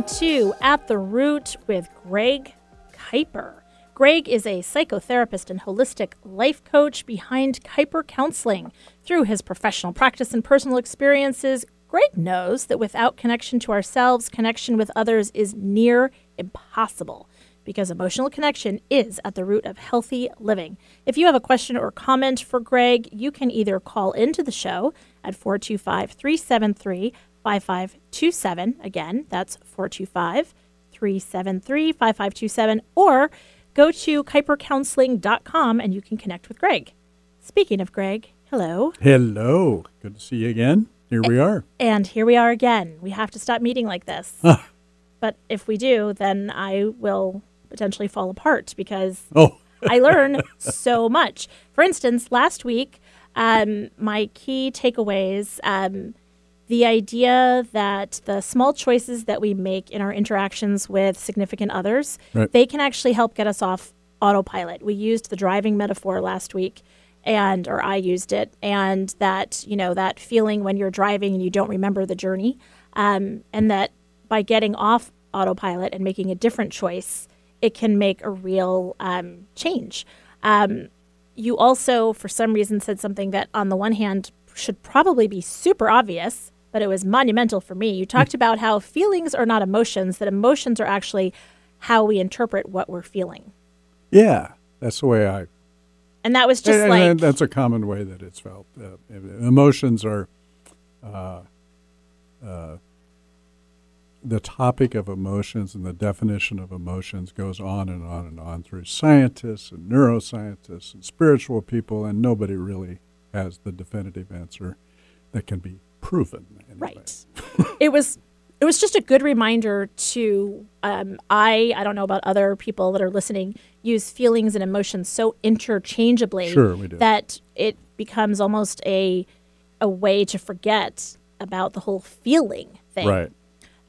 Welcome to At the Root with Greg Kuiper. Greg is a psychotherapist and holistic life coach behind Kuiper Counseling. Through his professional practice and personal experiences, Greg knows that without connection to ourselves, connection with others is near impossible because emotional connection is at the root of healthy living. If you have a question or comment for Greg, you can either call into the show at 425 373 5527. Again, that's 425 373 5527. Or go to kuipercounseling.com and you can connect with Greg. Speaking of Greg, hello. Hello. Good to see you again. Here we are. And here we are again. We have to stop meeting like this. but if we do, then I will potentially fall apart because Oh, I learn so much. For instance, last week, um, my key takeaways um, the idea that the small choices that we make in our interactions with significant others, Right. they can actually help get us off autopilot. We used the driving metaphor last week and or I used it and that, you know, that feeling when you're driving and you don't remember the journey um, and that by getting off autopilot and making a different choice, it can make a real um, change. Um, you also, for some reason, said something that, on the one hand, should probably be super obvious, but it was monumental for me. You talked about how feelings are not emotions, that emotions are actually how we interpret what we're feeling. yeah. That's the way I. And that was just and- like, and that's a common way that it's felt. Uh, emotions are. Uh, uh, the topic of emotions and the definition of emotions goes on and on and on through scientists and neuroscientists and spiritual people, and nobody really has the definitive answer that can be proven. Anyway. Right. it was it was just a good reminder to um, I I don't know about other people that are listening use feelings and emotions so interchangeably Sure, that it becomes almost a a way to forget about the whole feeling thing. Right.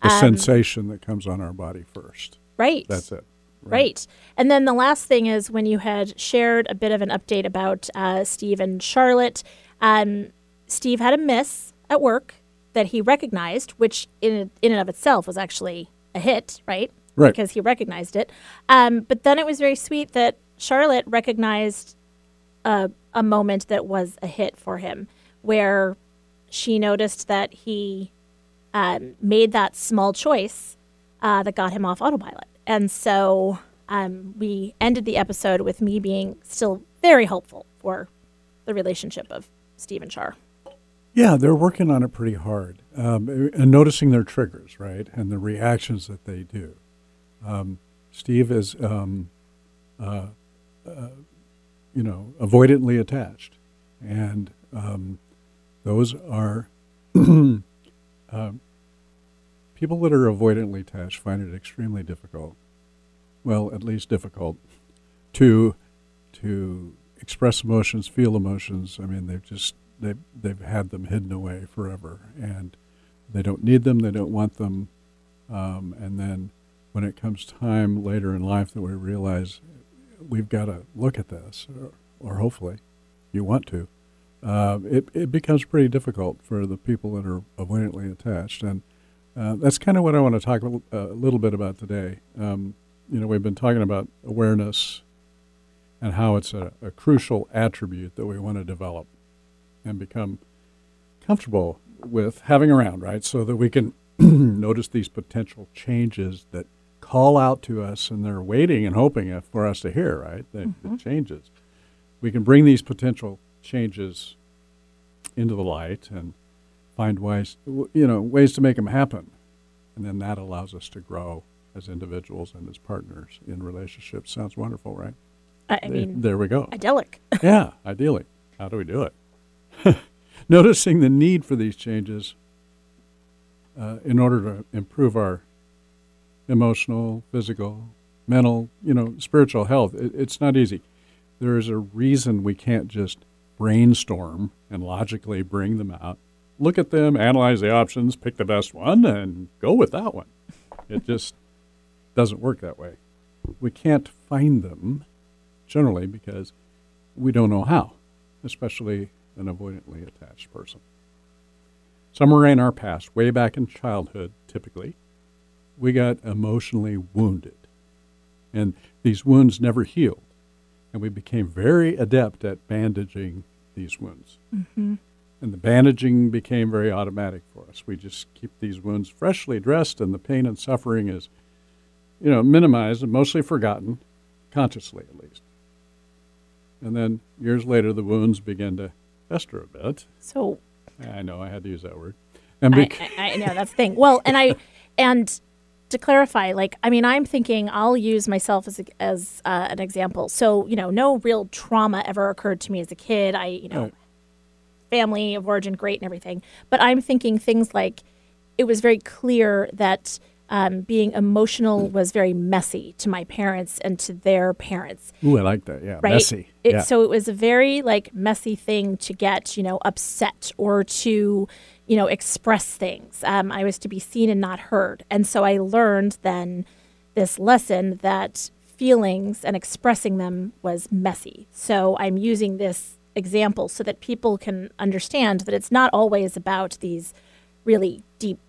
The Um, sensation that comes on our body first. Right. That's it. Right. And then the last thing is when you had shared a bit of an update about uh, Steve and Charlotte. Um, Steve had a miss at work that he recognized, which in in and of itself was actually a hit, right? Right. Because he recognized it. Um, but then it was very sweet that Charlotte recognized a, a moment that was a hit for him, where she noticed that he um, made that small choice uh, that got him off autopilot. And so um, we ended the episode with me being still very hopeful for the relationship of Steve and Char. Yeah, they're working on it pretty hard um, and noticing their triggers, right, and the reactions that they do. Um, Steve is, um, uh, uh, you know, avoidantly attached, and um, those are um, people that are avoidantly attached find it extremely difficult. Well, at least difficult to to express emotions, feel emotions. I mean, they've just they they've had them hidden away forever, and they don't need them. They don't want them. Um, and then when it comes time later in life that we realize we've got to look at this, or, or hopefully you want to, uh, it it becomes pretty difficult for the people that are avoidantly attached, and uh, that's kind of what I want to talk a little, bit about today. Um, you know, we've been talking about awareness and how it's a, a crucial attribute that we want to develop and become comfortable with having around, right? So that we can notice these potential changes that call out to us and they're waiting and hoping for us to hear, right? The, the mm-hmm. changes. We can bring these potential changes into the light and find ways, you know, ways to make them happen. And then that allows us to grow as individuals and as partners in relationships. Sounds wonderful, right? I, I mean, there we go. idyllic. yeah, ideally. How do we do it? Noticing the need for these changes uh, in order to improve our emotional, physical, mental, you know, spiritual health. It, it's not easy. There is a reason we can't just brainstorm and logically bring them out. Look at them, analyze the options, pick the best one, and go with that one. It just doesn't work that way. We can't find them generally because we don't know how, especially an avoidantly attached person. Somewhere in our past, way back in childhood, typically, we got emotionally wounded. And these wounds never healed. And we became very adept at bandaging these wounds. Mm-hmm. And the bandaging became very automatic for us. We just keep these wounds freshly dressed, and the pain and suffering is, you know, minimized and mostly forgotten, consciously at least. And then years later, the wounds begin to fester a bit. So I know I had to use that word. And I, I, I know that's the thing. Well, and I and to clarify, like I mean, I'm thinking I'll use myself as a, as uh, an example. So you know, no real trauma ever occurred to me as a kid. I you know, Right. family of origin, great and everything. But I'm thinking things like it was very clear that. Um, being emotional was very messy to my parents and to their parents Ooh, I like that. Yeah, right? messy. It, yeah. So it was a very like messy thing to get, you know, upset or to, you know, express things. Um, I was to be seen and not heard, and so I learned then this lesson that feelings and expressing them was messy. So I'm using this example so that people can understand that it's not always about these really deep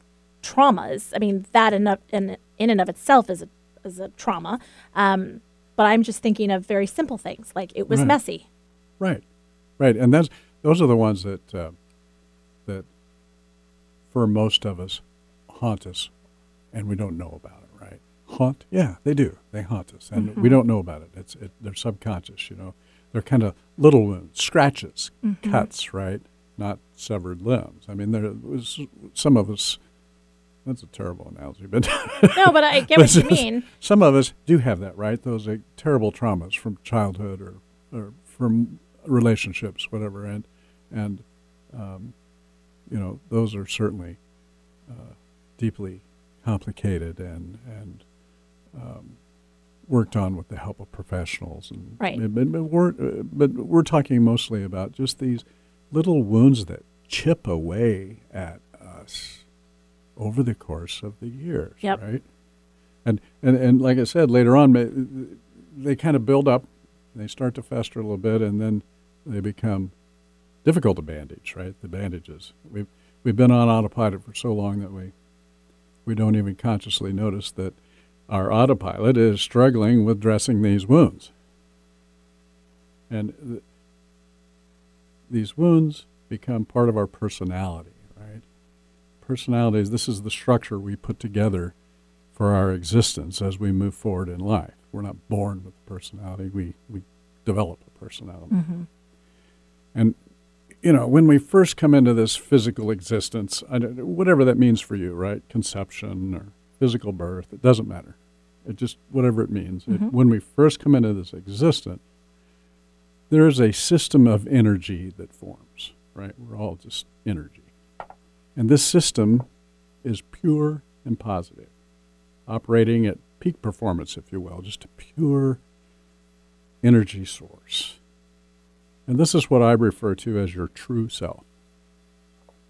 traumas. I mean, that in, in, in and of itself is a, is a trauma. Um, but I'm just thinking of very simple things like it was Right. messy. Right, right, and that's those are the ones that uh, that for most of us haunt us, and we don't know about it. Right? Haunt? Yeah, they do. They haunt us, and we don't know about it. It's it, they're subconscious. You know, they're kind of little wounds, scratches, cuts. Right? Not severed limbs. I mean, there was some of us. That's a terrible analogy, but No, but I get what you mean. some of us do have that, right? Those are terrible traumas from childhood or, or from relationships, whatever, and and um, you know those are certainly uh, deeply complicated and and um, worked on with the help of professionals. And Right. But, but we're uh, but we're talking mostly about just these little wounds that chip away at us over the course of the years, Yep. right? And, and and like I said, later on, they kind of build up, they start to fester a little bit, and then they become difficult to bandage, right? The bandages. We've we've been on autopilot for so long that we we don't even consciously notice that our autopilot is struggling with dressing these wounds. And th- these wounds become part of our personality? Personalities, this is the structure we put together for our existence as we move forward in life. We're not born with a personality, we, we develop a personality. Mm-hmm. And, you know, when we first come into this physical existence, I don't, whatever that means for you, right? Conception or physical birth, it doesn't matter. It just, whatever it means. It, Mhm. when we first come into this existence, there is a system of energy that forms, right? We're all just energy. And this system is pure and positive, operating at peak performance, if you will, just a pure energy source. And this is what I refer to as your true self.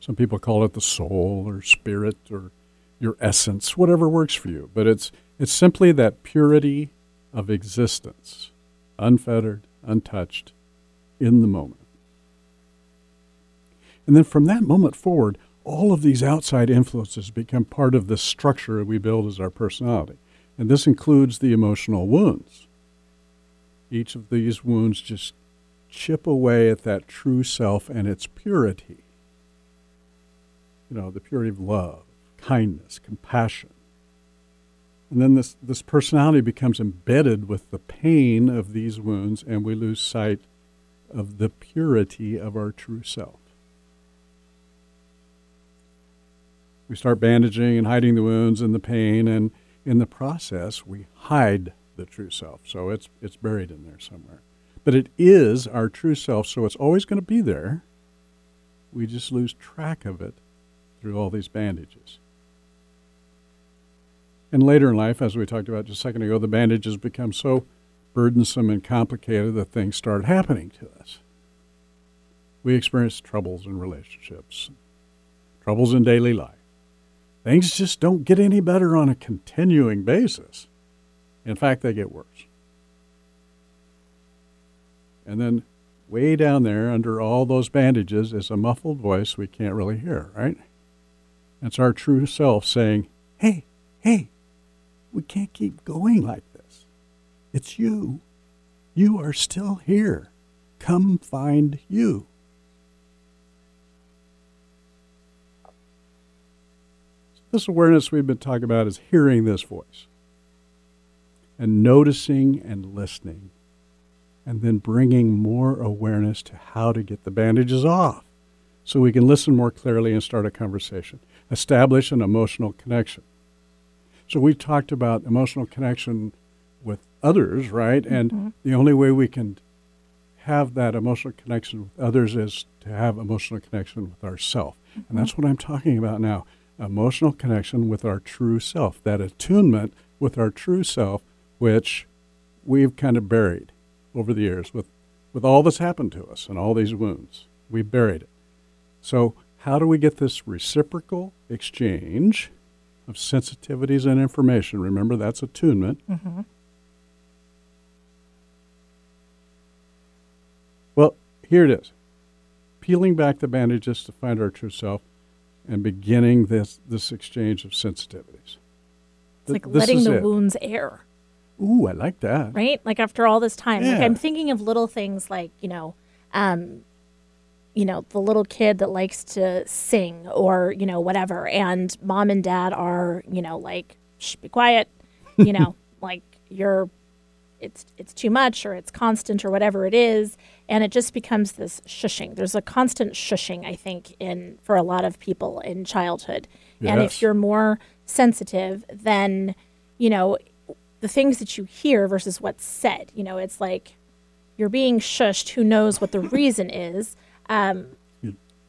Some people call it the soul or spirit or your essence, whatever works for you. But it's it's simply that purity of existence, unfettered, untouched, in the moment. And then from that moment forward, all of these outside influences become part of the structure we build as our personality. And this includes the emotional wounds. Each of these wounds just chip away at that true self and its purity. You know, the purity of love, kindness, compassion. And then this, this personality becomes embedded with the pain of these wounds, and we lose sight of the purity of our true self. We start bandaging and hiding the wounds and the pain, and in the process, we hide the true self. So it's, it's buried in there somewhere. But it is our true self, so it's always going to be there. We just lose track of it through all these bandages. And later in life, as we talked about just a second ago, the bandages become so burdensome and complicated that things start happening to us. We experience troubles in relationships, troubles in daily life. Things just don't get any better on a continuing basis. In fact, they get worse. And then way down there under all those bandages is a muffled voice we can't really hear, right? It's our true self saying, Hey, hey, we can't keep going like this. It's you. You are still here. Come find you. This awareness we've been talking about is hearing this voice and noticing and listening, and then bringing more awareness to how to get the bandages off so we can listen more clearly and start a conversation, establish an emotional connection. So we talked about emotional connection with others, right? And Mm-hmm. the only way we can have that emotional connection with others is to have emotional connection with ourself. And that's what I'm talking about now. Emotional connection with our true self, that attunement with our true self, which we've kind of buried over the years with, with all that's happened to us and all these wounds. We've buried it. So, how do we get this reciprocal exchange of sensitivities and information? Remember, that's attunement. Mm-hmm. Well, here it is peeling back the bandages to find our true self and beginning this, this exchange of sensitivities. It's like This letting the it. wounds air, Ooh, I like that. right? Like after all this time, like I'm thinking of little things like you know, um, you know, the little kid that likes to sing or you know whatever, and mom and dad are you know like, shh, be quiet, you know, like you're, it's it's too much or it's constant or whatever it is, and it just becomes this shushing. There's a constant shushing, I think, in for a lot of people in childhood, and if you're more sensitive, then you know the things that you hear versus what's said. You know, it's like you're being shushed. Who knows what the reason is? Um,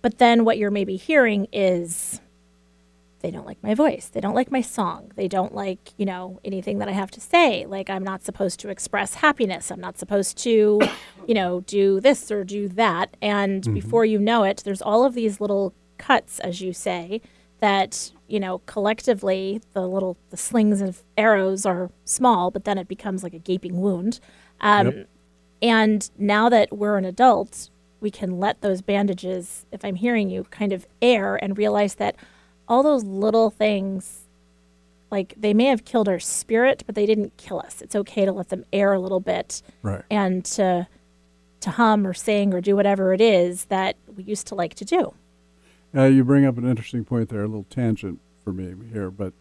but then what you're maybe hearing is they don't like my voice. They don't like my song. They don't like, you know, anything that I have to say. Like I'm not supposed to express happiness. I'm not supposed to, you know, do this or do that. And before you know it, there's all of these little cuts, as you say, that, you know, collectively the little the slings of arrows are small, but then it becomes like a gaping wound. Um, Yep. And now that we're an adult, we can let those bandages, if I'm hearing you, kind of air and realize that all those little things, like they may have killed our spirit, but they didn't kill us. It's okay to let them air a little bit Right. and to to hum or sing or do whatever it is that we used to like to do. Uh, you bring up an interesting point there, a little tangent for me here, but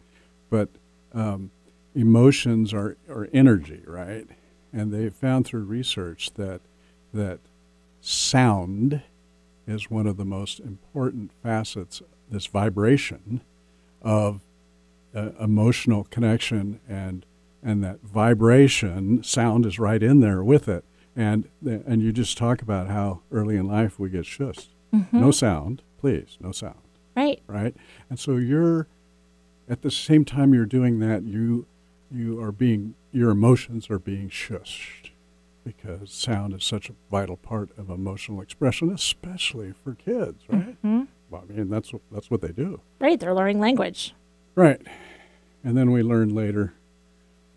but um, emotions are, are energy, right? And they've found through research that that sound is one of the most important facets, this vibration of uh, emotional connection and and that vibration sound is right in there with it. And and you just talk about how early in life we get shushed no sound please no sound. Right. right? And so you're at the same time you're doing that you you are being your emotions are being shushed because sound is such a vital part of emotional expression especially for kids right? Mhm. Well, i mean that's what that's what they do Right. They're learning language. right and then we learn later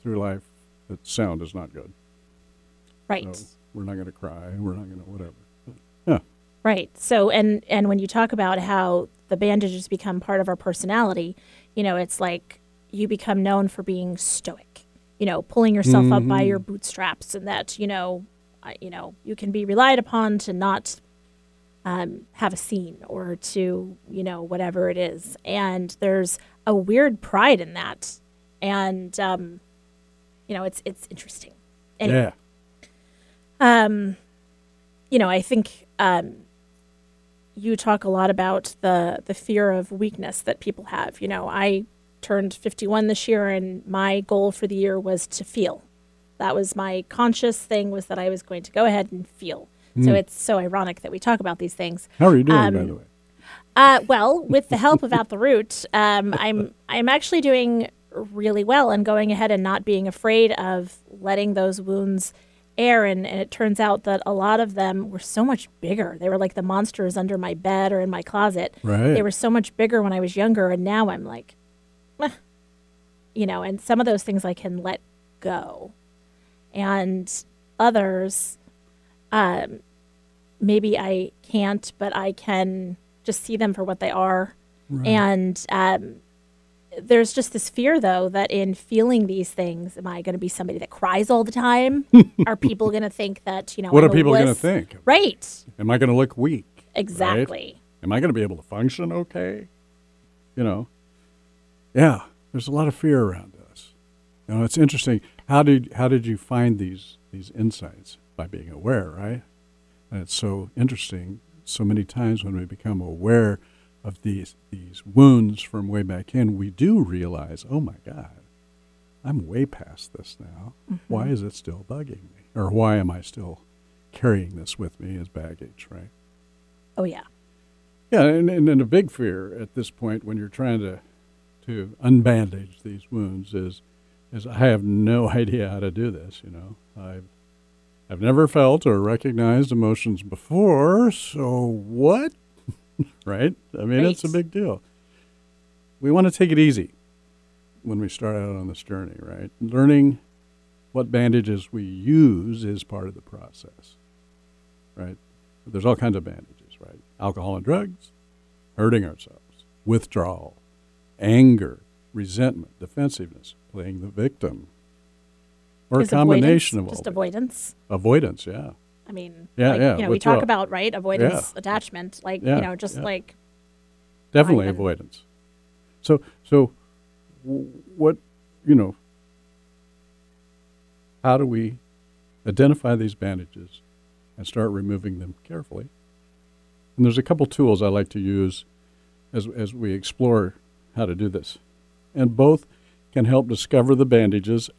through life that sound is not good Right. so we're not going to cry we're not going to whatever yeah Right. So and and when you talk about how the bandages become part of our personality, you know, it's like you become known for being stoic. You know, pulling yourself up by mm-hmm. your bootstraps, and that you know, you know, you can be relied upon to not um, have a scene or to you know whatever it is. And there's a weird pride in that, and um, you know, it's it's interesting. Anyway, yeah um, you know, I think um, you talk a lot about the the fear of weakness that people have. You know, I turned 51 this year, and my goal for the year was to feel. That was my conscious thing was that I was going to go ahead and feel. So it's so ironic that we talk about these things. how are you doing by um, the way Uh, well, with the help of At the Root, um, I'm I'm actually doing really well and going ahead and not being afraid of letting those wounds air. And, and it turns out that a lot of them were so much bigger. They were like the monsters under my bed or in my closet. Right. They were so much bigger when I was younger, and now I'm like, "Meh." you know. And some of those things I can let go, and others, um, maybe I can't, but I can just see them for what they are. Right. And um, there's just this fear though that in feeling these things am i going to be somebody that cries all the time are people going to think that you know What I'm are people gonna think? right Am I going to look weak? right? exactly Am I going to be able to function okay? You know, yeah. There's a lot of fear around us. You know, it's interesting. How did how did you find these these insights by being aware, right? And it's so interesting. So many times when we become aware of these these wounds from way back in, we do realize, oh my God, I'm way past this now. Mm-hmm. Why is it still bugging me, or why am I still carrying this with me as baggage, right? oh yeah Yeah, and, and, and a big fear at this point when you're trying to to unbandage these wounds is is I have no idea how to do this. You know, I've I've never felt or recognized emotions before, so what? right? I mean, it's a big deal. We want to take it easy when we start out on this journey, right? Learning what bandages we use is part of the process, right? There's all kinds of bandages, right? Alcohol and drugs, hurting ourselves, withdrawal, anger, resentment, defensiveness, playing the victim, or a combination of all just avoidance avoidance. Yeah, i mean Yeah, like, yeah, you know we talk uh, about right avoidance attachment like Yeah, you know just yeah. like definitely avoidance. So, so w- what you know? How do we identify these bandages and start removing them carefully? And there's a couple tools I like to use as as we explore how to do this, and both can help discover the bandages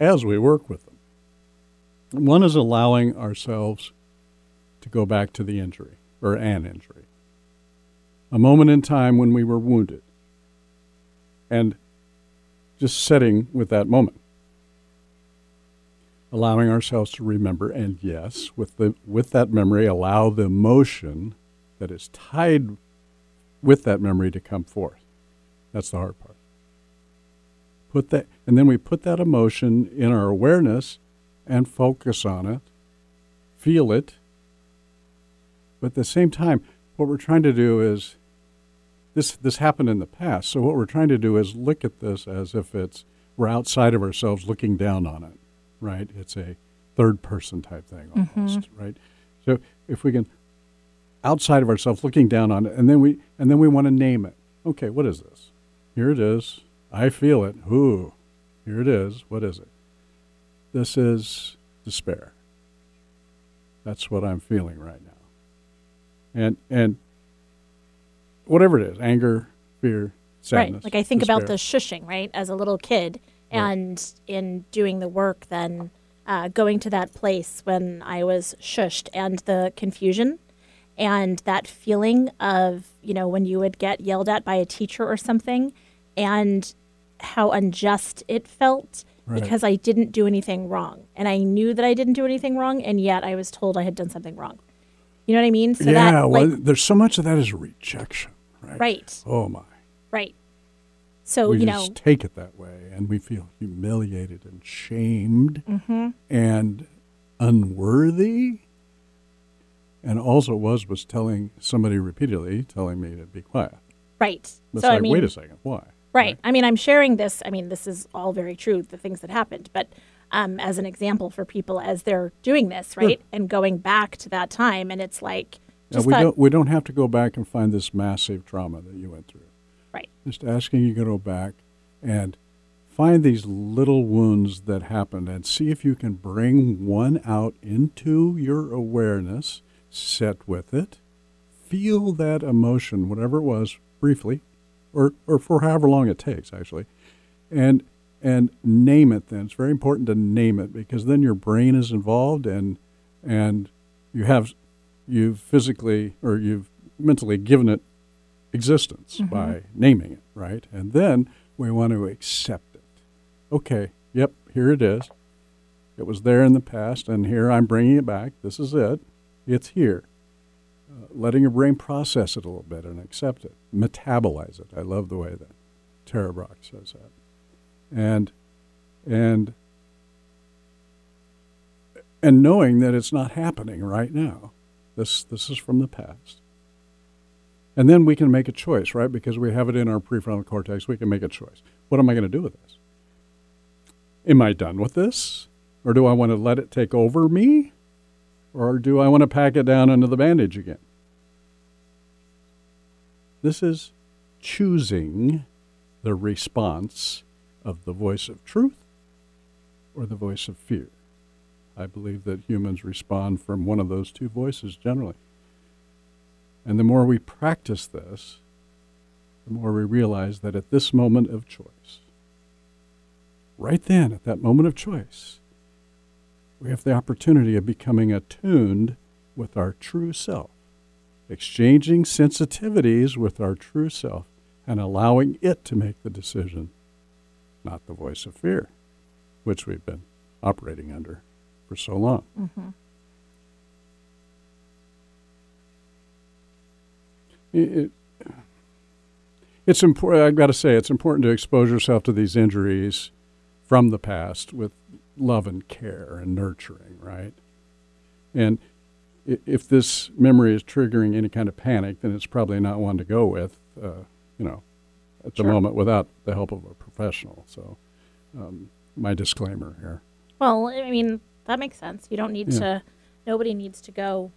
as we work with them. One is allowing ourselves to go back to the injury or an injury a moment in time when we were wounded, and just sitting with that moment, allowing ourselves to remember, and yes, with the with that memory, allow the emotion that is tied with that memory to come forth. That's the hard part. Put that, and then we put that emotion in our awareness and focus on it, feel it. But at the same time, what we're trying to do is this this happened in the past. So what we're trying to do is look at this as if it's we're outside of ourselves looking down on it, right? It's a third person type thing mm-hmm. almost, right? So if we can outside of ourselves looking down on it and then we and then we want to name it. Okay, what is this? Here it is. I feel it. Ooh. Here it is. What is it? This is despair. That's what I'm feeling right now. And and whatever it is, anger, fear, sadness. right like i think about the shushing right as a little kid Right. and in doing the work then uh, going to that place when i was shushed and the confusion and that feeling of you know when you would get yelled at by a teacher or something and how unjust it felt Right. because i didn't do anything wrong and i knew that i didn't do anything wrong and yet i was told i had done something wrong you know what i mean so yeah, that well, there's so much of that is rejection, right? right Oh my. right so we you just know take it that way, and we feel humiliated and shamed Mm-hmm. and unworthy. And also, it was was telling somebody repeatedly, telling me to be quiet. right It's so like, i mean wait a second, why? Right. I mean, I'm sharing this. I mean, this is all very true, the things that happened, but um, as an example for people as they're doing this, right? And going back to that time. And it's like, Now, we that, don't we don't have to go back and find this massive trauma that you went through. right. Just asking you to go back and find these little wounds that happened and see if you can bring one out into your awareness, sit with it, feel that emotion, whatever it was, briefly, or, or for however long it takes, actually, and and name it. Then it's very important to name it because then your brain is involved and and you have you've physically or you've mentally given it existence mm-hmm. by naming it, right? And then we want to accept it. Okay, yep, here it is. It was there in the past, and here I'm bringing it back. This is it. It's here. Letting your brain process it a little bit and accept it, metabolize it. I love the way that Tara Brach says that. And and and knowing that it's not happening right now. This this is from the past. And then we can make a choice, right? Because we have it in our prefrontal cortex, we can make a choice. What am I going to do with this? Am I done with this? Or do I want to let it take over me? Or do I want to pack it down under the bandage again? This is choosing the response of the voice of truth or the voice of fear. I believe that humans respond from one of those two voices generally. And the more we practice this, the more we realize that at this moment of choice, right then, at that moment of choice, we have the opportunity of becoming attuned with our true self, exchanging sensitivities with our true self, and allowing it to make the decision, not the voice of fear, which we've been operating under for so long. Mm-hmm. It, it's important. I've got to say, it's important to expose yourself to these injuries from the past with love and care and nurturing, right? And if this memory is triggering any kind of panic, then it's probably not one to go with, uh, you know, at the Sure. moment without the help of a professional. So, um, my disclaimer here. Well, I mean, that makes sense. You don't need Yeah. to, nobody needs to go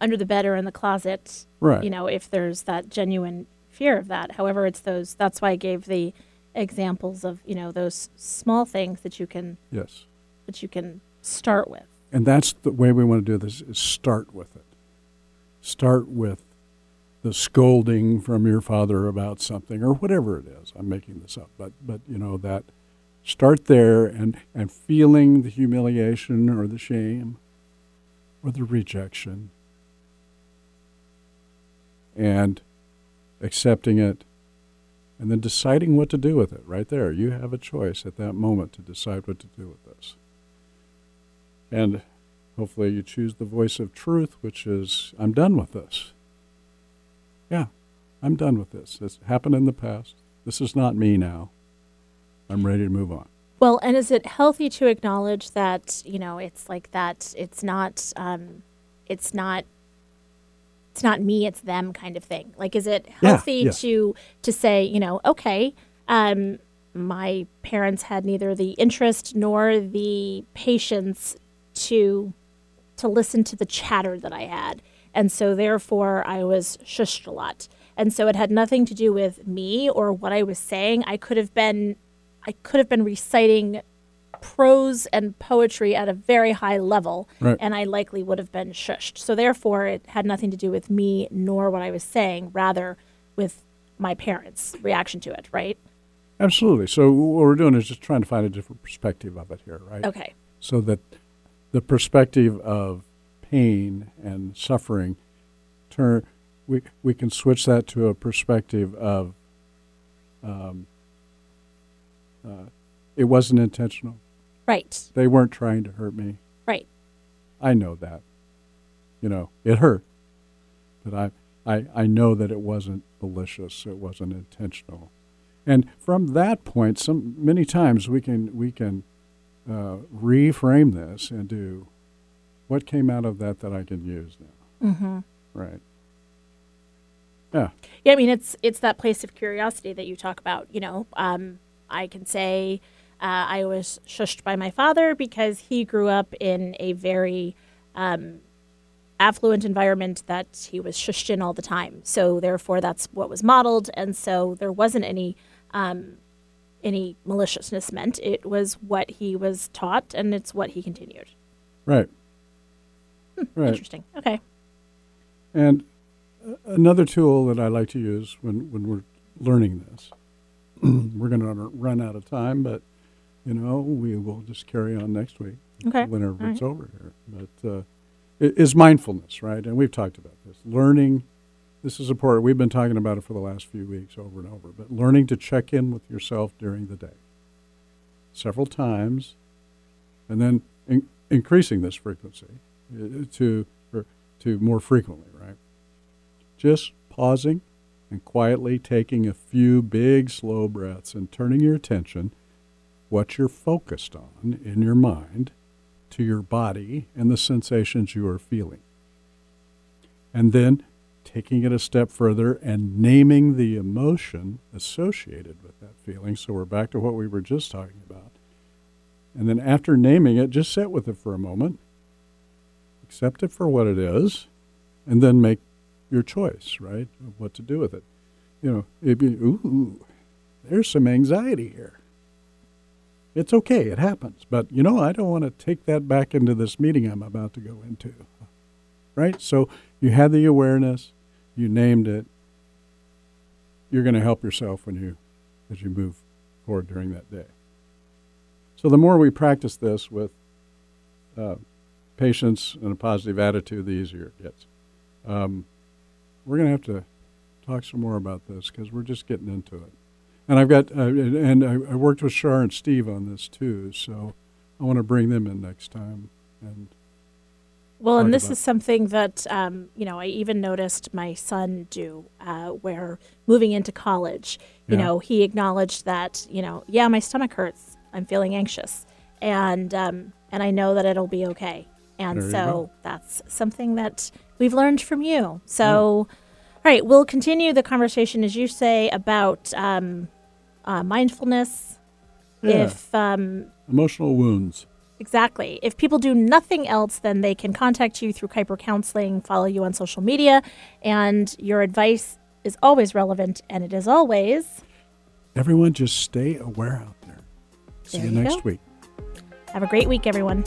under the bed or in the closet, Right. you know, if there's that genuine fear of that. However, it's those, that's why I gave the examples of, you know, those small things that you can, Yes. that you can start with. And that's the way we want to do this is start with it. Start with the scolding from your father about something or whatever it is. I'm making this up, but but you know that start there and and feeling the humiliation or the shame or the rejection and accepting it and then deciding what to do with it right there. You have a choice at that moment to decide what to do with this. And hopefully you choose the voice of truth, which is, I'm done with this. Yeah, I'm done with this. It's happened in the past. This is not me now. I'm ready to move on. Well, and is it healthy to acknowledge that you know it's like that? It's not. Um, it's not. It's not me. It's them, kind of thing. Like, is it Yeah, healthy to to say, you know, okay, um, my parents had neither the interest nor the patience to to listen to the chatter that I had, and so therefore I was shushed a lot, and so it had nothing to do with me or what I was saying. I could have been I could have been reciting prose and poetry at a very high level, Right. and I likely would have been shushed. So therefore, it had nothing to do with me nor what I was saying, rather with my parents' reaction to it. Right? Absolutely. So what we're doing is just trying to find a different perspective of it here, right? Okay. So that the perspective of pain and suffering turn we we can switch that to a perspective of um, uh, it wasn't intentional. Right. They weren't trying to hurt me. Right. I know that. You know, it hurt. But I, I, I know that it wasn't malicious. It wasn't intentional. And from that point, some many times we can we can uh, reframe this and do what came out of that that I can use now. Mm-hmm. Right. Yeah. Yeah, I mean it's it's that place of curiosity that you talk about. You know, um, I can say uh, I was shushed by my father because he grew up in a very um, affluent environment that he was shushed in all the time. So therefore, that's what was modeled, and so there wasn't any um, any maliciousness meant. It was what he was taught, and it's what he continued. Right. Right. Interesting. Okay. And uh, another tool that I like to use when, when we're learning this, we're going to run out of time, but you know we will just carry on next week Okay. whenever All it's over here. But uh, i- is mindfulness, right? And we've talked about this. Learning, this is important. We've been talking about it for the last few weeks over and over. But learning to check in with yourself during the day, several times, and then in, increasing this frequency uh, to to more frequently, right? Just pausing and quietly taking a few big, slow breaths and turning your attention, what you're focused on in your mind, to your body and the sensations you are feeling. And then taking it a step further and naming the emotion associated with that feeling. So we're back to what we were just talking about. And then after naming it, just sit with it for a moment, accept it for what it is, and then make your choice, right, what to do with it. You know, if you, ooh, there's some anxiety here. It's okay, it happens. But, you know, I don't want to take that back into this meeting I'm about to go into. Right? So you had the awareness, you named it. You're going to help yourself when you as you move forward during that day. So the more we practice this with uh, patience and a positive attitude, the easier it gets. Um, we're going to have to talk some more about this because we're just getting into it. And I've got, uh, and I, I, worked with Shar and Steve on this too, so I want to bring them in next time. And well, and this is something that um, you know I even noticed my son do, uh, where moving into college, you yeah. know, he acknowledged that you know, yeah, my stomach hurts, I'm feeling anxious, and um, and I know that it'll be okay, and there so that's something that we've learned from you. So. Yeah all right, we'll continue the conversation, as you say, about um, uh, mindfulness. Yeah. If um, emotional wounds. Exactly. If people do nothing else, then they can contact you through Kuiper Counseling, follow you on social media, and your advice is always relevant, and it is always. Everyone, just stay aware out there. See there you, you next go. week. Have a great week, everyone.